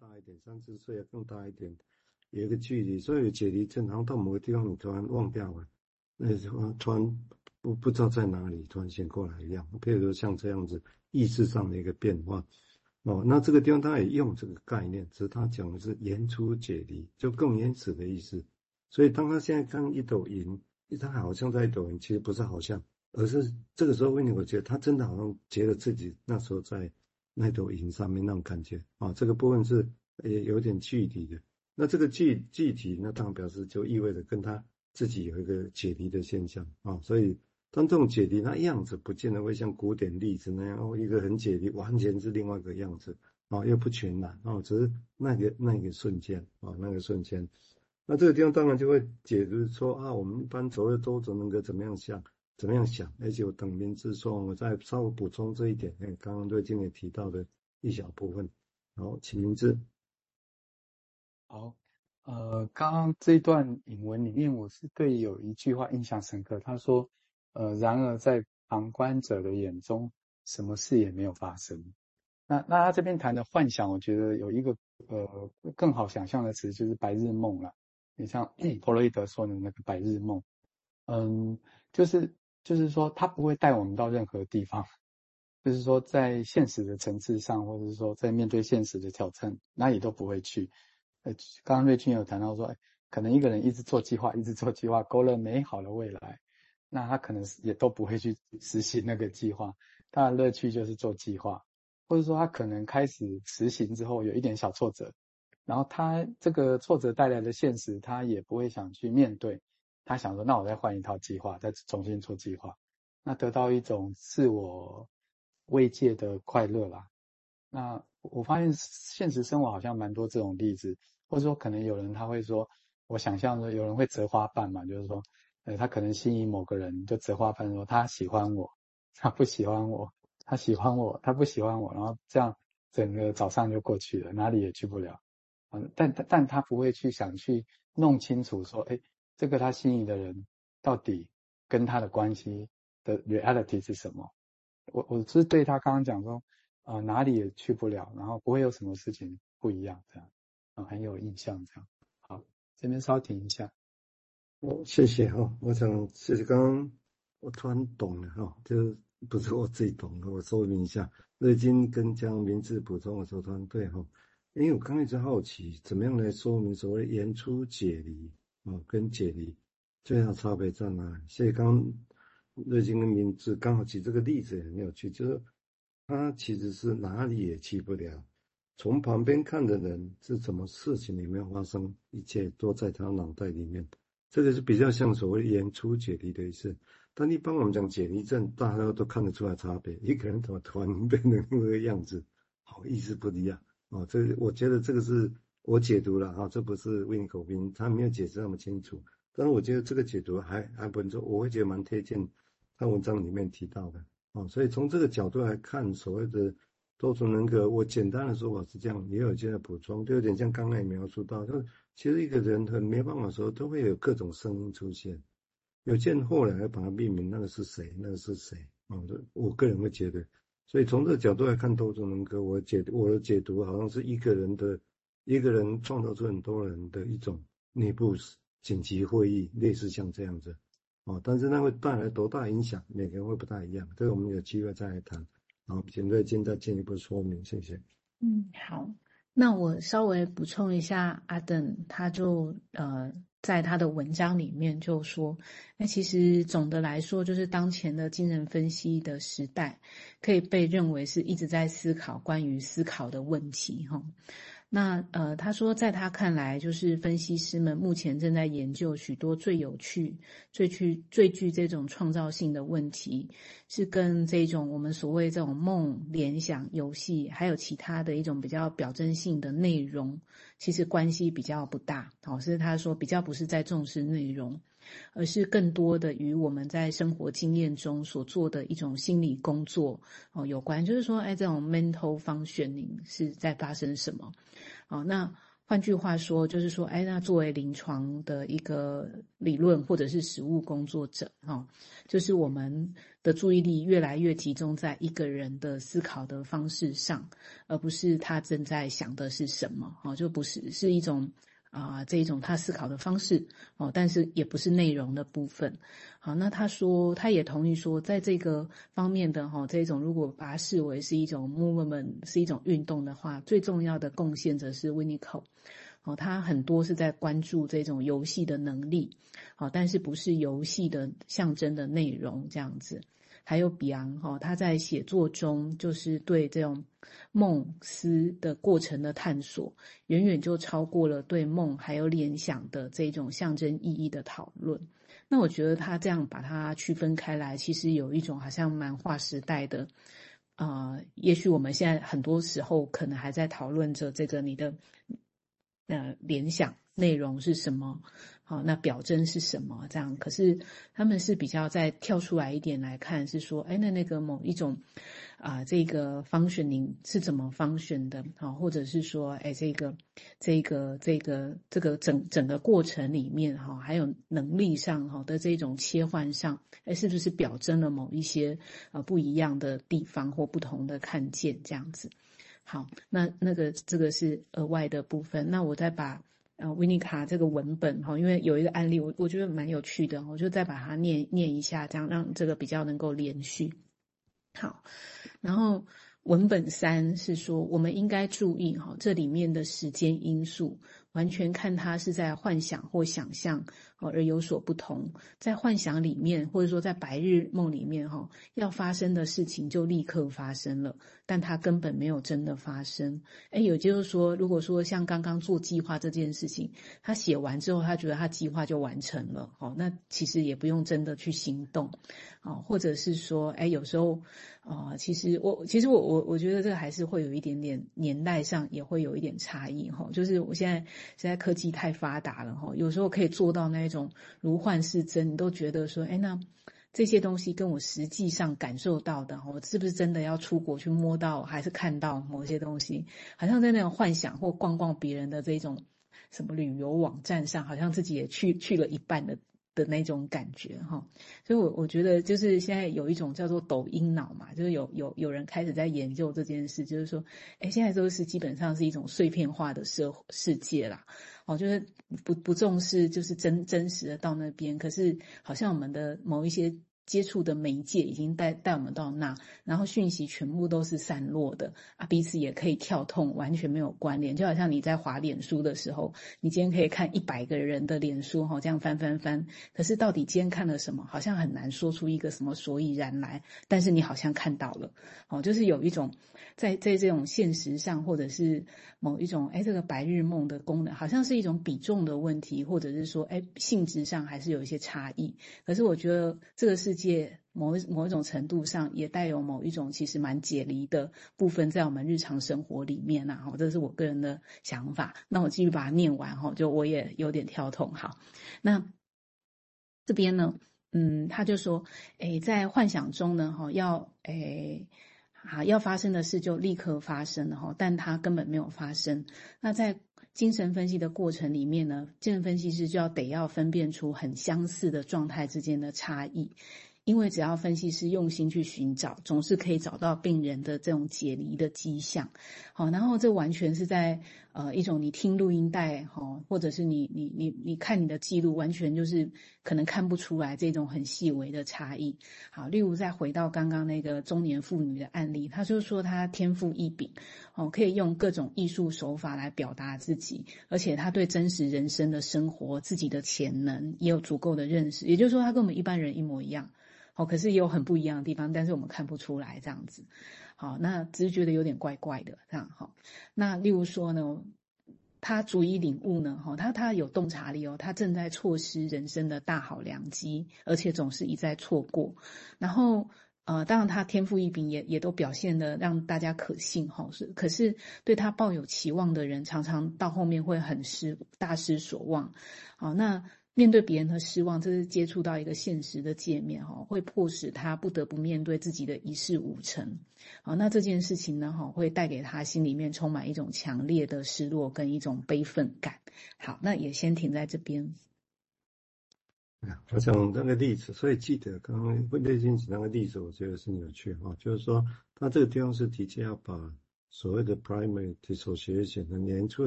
大一点，三四岁更大一点，有一个距离，所以有解离症，然后到某个地方你突然忘掉了，那时候突然不不知道在哪里，突然醒过来一样。譬如说像这样子意识上的一个变化，哦，那这个地方他也用这个概念，只是他讲的是言出解离，就更原始的意思。所以当他现在看一朵云，他好像在一朵云，其实不是好像，而是这个时候，问你我觉得他真的好像觉得自己那时候在。那朵云上面那种感觉啊，这个部分是也有点具体的。那这个具具体，那当然表示就意味着跟他自己有一个解离的现象啊。所以当这种解离，那样子不见得会像古典例子那样哦，一个很解离，完全是另外一个样子啊，又不全然啊，只是那个那个瞬间啊，那个瞬间。那这个地方当然就会解读说啊，我们一般所谓多种人格怎么样想。怎么样想？而且我等名字说，我再稍微补充这一点。哎，刚刚对今天提到的一小部分。好，请名字。好，呃，刚刚这段引文里面，我是对有一句话印象深刻。他说：“呃，然而在旁观者的眼中，什么事也没有发生。”那那他这边谈的幻想，我觉得有一个呃更好想象的词，就是白日梦了。你像弗洛伊德说的那个白日梦，嗯，就是。就是说，他不会带我们到任何地方。就是说，在现实的层次上，或者是说，在面对现实的挑战，哪里都不会去。呃，刚刚瑞君有谈到说，可能一个人一直做计划，一直做计划，勾勒美好的未来，那他可能也都不会去实行那个计划。他的乐趣就是做计划，或者说他可能开始实行之后有一点小挫折，然后他这个挫折带来的现实，他也不会想去面对。他想说，那我再换一套计划，再重新做计划，那得到一种自我慰藉的快乐啦。那我发现现实生活好像蛮多这种例子，或者说可能有人他会说，我想象着有人会折花瓣嘛，就是说，呃，他可能心仪某个人，就折花瓣说他喜欢我，他不喜欢我，他喜欢我，他不喜欢我，然后这样整个早上就过去了，哪里也去不了。嗯，但但他不会去想去弄清楚说，哎。这个他心仪的人到底跟他的关系的 reality 是什么？我我是对他刚刚讲说，啊、哪里也去不了，然后不会有什么事情不一样这样，啊、很有印象这样。好，这边稍停一下。哦，谢谢哈、哦，我想谢谢刚刚我突然懂了哈、哦，就不是我自己懂的，我说明一下，瑞金跟江明志补充的时候突然对哈，因为我刚一直好奇，怎么样来说明所谓言出解离。哦，跟解离最大差别在哪？所以刚瑞金的名字刚好举这个例子也很有趣，就是他其实是哪里也去不了。从旁边看的人是什么事情里面发生，一切都在他脑袋里面。这个是比较像所谓言出解离的意思。但一般我们讲解离症，大家都看得出来差别。一个人怎么突然变成那个样子，好意思不一样哦。这我觉得这个是。我解读了哈，这不是温口兵，他没有解释那么清楚。但是我觉得这个解读还还不错，我会觉得蛮贴近他文章里面提到的啊。所以从这个角度来看，所谓的多重人格，我简单的说法是这样，也有一些补充，就有点像刚才描述到，就其实一个人很没办法说，都会有各种声音出现。有见后来把它命名，那个是谁？那个是谁？啊，我个人会觉得，所以从这个角度来看，多重人格，我解我的解读好像是一个人的。一个人创造出很多人的一种内部紧急会议，类似像这样子，哦，但是那会带来多大影响，每个人会不太一样，这个我们有机会再来谈。好，请瑞金再进一步说明，谢谢。嗯，好，那我稍微补充一下，阿登他就呃在他的文章里面就说，那其实总的来说，就是当前的精神分析的时代，可以被认为是一直在思考关于思考的问题，哈。那呃，他说，在他看来，就是分析师们目前正在研究许多最有趣、最具、最具这种创造性的问题，是跟这种我们所谓这种梦、联想、游戏，还有其他的一种比较表征性的内容，其实关系比较不大。好，是他说比较不是在重视内容。而是更多的与我们在生活经验中所做的一种心理工作哦有关，就是说，哎，这种 mental function 是在发生什么？哦，那换句话说，就是说，哎，那作为临床的一个理论或者是实务工作者，哈，就是我们的注意力越来越集中在一个人的思考的方式上，而不是他正在想的是什么，哈，就不是是一种。啊，这一种他思考的方式哦，但是也不是内容的部分。好，那他说他也同意说，在这个方面的哈，这种如果把它视为是一种 movement，是一种运动的话，最重要的贡献者是 Winnicott。哦，他很多是在关注这种游戏的能力，好，但是不是游戏的象征的内容这样子。还有比昂哈，他在写作中就是对这种梦思的过程的探索，远远就超过了对梦还有联想的这种象征意义的讨论。那我觉得他这样把它区分开来，其实有一种好像蛮划时代的。啊、呃，也许我们现在很多时候可能还在讨论着这个你的呃联想内容是什么。好，那表征是什么？这样，可是他们是比较再跳出来一点来看，是说，哎，那那个某一种啊、这个 functioning 是怎么 function 的？好，或者是说，哎，这个这个这个这个整整个过程里面，哈，还有能力上哈的这种切换上，哎，是不是表征了某一些啊不一样的地方或不同的看见？这样子。好，那那个这个是额外的部分。那我再把。呃，维尼卡这个文本哈，因为有一个案例，我我觉得蛮有趣的，我就再把它念念一下，这样让这个比较能够连续。好，然后文本三是说，我们应该注意哈，这里面的时间因素。完全看他是在幻想或想象，而有所不同。在幻想里面，或者说在白日梦里面，哈，要发生的事情就立刻发生了，但他根本没有真的发生。诶，也就是说，如果说像刚刚做计划这件事情，他写完之后，他觉得他计划就完成了，哦，那其实也不用真的去行动，哦，或者是说，诶，有时候，啊，其实我其实我我我觉得这个还是会有一点点年代上也会有一点差异，哈，就是我现在。现在科技太发达了哈，有时候可以做到那一种如幻似真，你都觉得说，哎，那这些东西跟我实际上感受到的，我是不是真的要出国去摸到，还是看到某些东西？好像在那种幻想或逛逛别人的这种什么旅游网站上，好像自己也去去了一半的。的那种感觉哈，所以我我觉得就是现在有一种叫做抖音脑嘛，就是有有有人开始在研究这件事，就是说，哎，现在都是基本上是一种碎片化的社世界啦，哦，就是不不重视就是真真实的到那边，可是好像我们的某一些。接触的媒介已经带带我们到那，然后讯息全部都是散落的啊，彼此也可以跳痛，完全没有关联。就好像你在滑脸书的时候，你今天可以看一百个人的脸书哈，这样翻翻翻，可是到底今天看了什么，好像很难说出一个什么所以然来。但是你好像看到了，哦，就是有一种在在这种现实上，或者是某一种哎，这个白日梦的功能，好像是一种比重的问题，或者是说哎，性质上还是有一些差异。可是我觉得这个是。界某一某一种程度上也带有某一种其实蛮解离的部分在我们日常生活里面呐，哈，这是我个人的想法。那我继续把它念完哈，就我也有点跳痛。好，那这边呢，嗯，他就说，诶，在幻想中呢，哈，要诶，啊，要发生的事就立刻发生了哈，但它根本没有发生。那在精神分析的过程里面呢，精神分析师就要得要分辨出很相似的状态之间的差异。因为只要分析师用心去寻找，总是可以找到病人的这种解离的迹象。好，然后这完全是在呃一种你听录音带哈，或者是你你你你看你的记录，完全就是可能看不出来这种很细微的差异。好，例如再回到刚刚那个中年妇女的案例，她就说她天赋异禀，哦，可以用各种艺术手法来表达自己，而且她对真实人生的生活、自己的潜能也有足够的认识。也就是说，她跟我们一般人一模一样。哦，可是也有很不一样的地方，但是我们看不出来这样子。好，那只是觉得有点怪怪的这样。好，那例如说呢，他足以领悟呢，哈，他他有洞察力哦，他正在错失人生的大好良机，而且总是一再错过。然后，呃，当然他天赋异禀也也都表现得让大家可信哈。是，可是对他抱有期望的人，常常到后面会很失大失所望。好，那。面对别人的失望，这是接触到一个现实的界面哈，会迫使他不得不面对自己的一事无成。好，那这件事情呢，哈，会带给他心里面充满一种强烈的失落跟一种悲愤感。好，那也先停在这边。我讲那个例子，所以记得刚刚温内金子那个例子，我觉得是有趣哈，就是说他这个地方是的确要把所谓的 primary dissociation 的年初